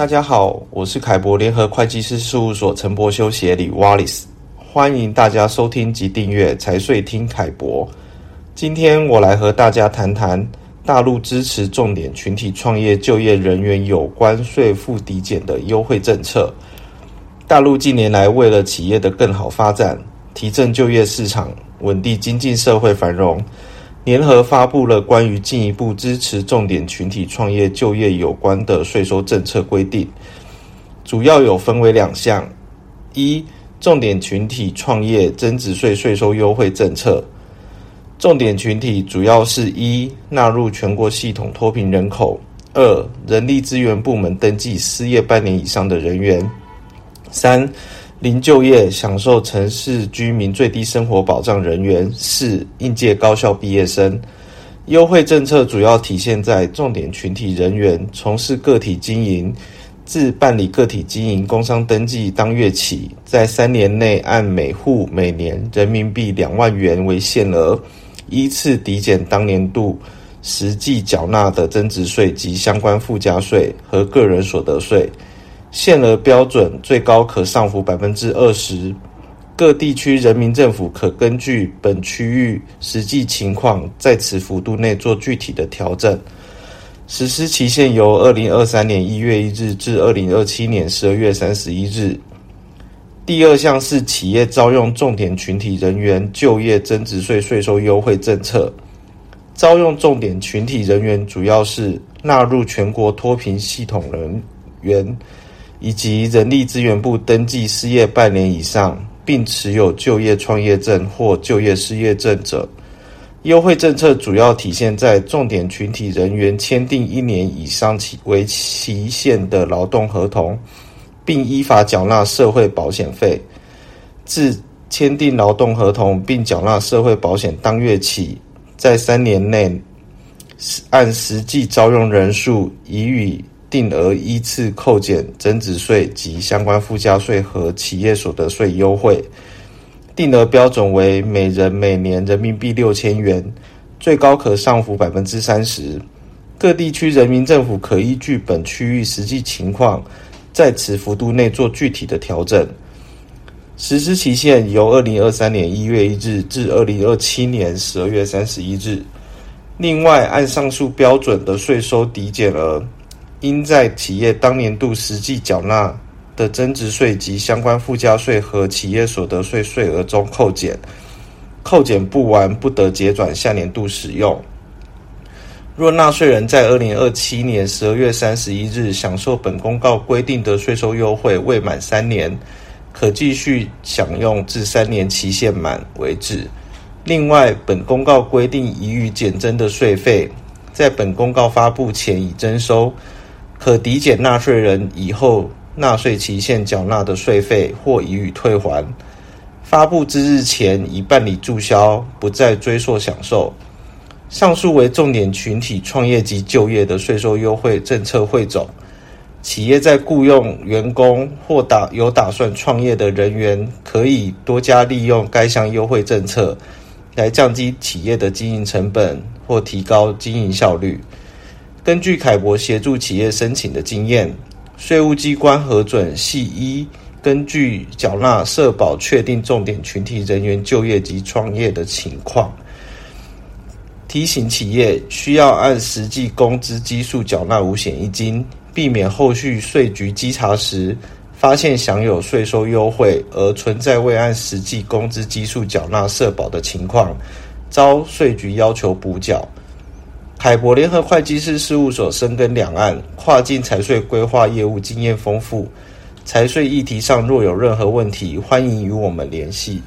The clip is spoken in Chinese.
大家好，我是凯博联合会计师事务所陈柏修协理 Wallace，欢迎大家收听及订阅财税听凯博。今天我来和大家谈谈大陆支持重点群体创业就业人员有关税负抵减的优惠政策。大陆近年来为了企业的更好发展，提振就业市场，稳定经济社会繁荣。联合发布了关于进一步支持重点群体创业就业有关的税收政策规定，主要有分为两项：一、重点群体创业增值税税收优惠政策。重点群体主要是一、纳入全国系统脱贫人口；二、人力资源部门登记失业半年以上的人员；三、零就业享受城市居民最低生活保障人员，四应届高校毕业生。优惠政策主要体现在重点群体人员从事个体经营，自办理个体经营工商登记当月起，在三年内按每户每年人民币两万元为限额，依次抵减当年度实际缴纳的增值税及相关附加税和个人所得税。限额标准最高可上浮百分之二十，各地区人民政府可根据本区域实际情况，在此幅度内做具体的调整。实施期限由二零二三年一月一日至二零二七年十二月三十一日。第二项是企业招用重点群体人员就业增值税税收优惠政策。招用重点群体人员主要是纳入全国脱贫系统人员。以及人力资源部登记失业半年以上，并持有就业创业证或就业失业证者，优惠政策主要体现在重点群体人员签订一年以上期为期限的劳动合同，并依法缴纳社会保险费。自签订劳动合同并缴纳社会保险当月起，在三年内按实际招用人数予以定额依次扣减增值税及相关附加税和企业所得税优惠，定额标准为每人每年人民币六千元，最高可上浮百分之三十。各地区人民政府可依据本区域实际情况，在此幅度内做具体的调整。实施期限由二零二三年一月一日至二零二七年十二月三十一日。另外，按上述标准的税收抵减额。应在企业当年度实际缴纳的增值税及相关附加税和企业所得税税额中扣减，扣减不完不得结转下年度使用。若纳税人在二零二七年十二月三十一日享受本公告规定的税收优惠未满三年，可继续享用至三年期限满为止。另外，本公告规定已予减征的税费，在本公告发布前已征收。可抵减纳税人以后纳税期限缴纳的税费，或予以退还。发布之日前已办理注销，不再追溯享受。上述为重点群体创业及就业的税收优惠政策汇总。企业在雇用员工或打有打算创业的人员，可以多加利用该项优惠政策，来降低企业的经营成本或提高经营效率。根据凯博协助企业申请的经验，税务机关核准系依根据缴纳社保确定重点群体人员就业及创业的情况，提醒企业需要按实际工资基数缴纳五险一金，避免后续税局稽查时发现享有税收优惠而存在未按实际工资基数缴纳社保的情况，遭税局要求补缴。凯博联合会计师事务所深耕两岸跨境财税规划业务经验丰富，财税议题上若有任何问题，欢迎与我们联系。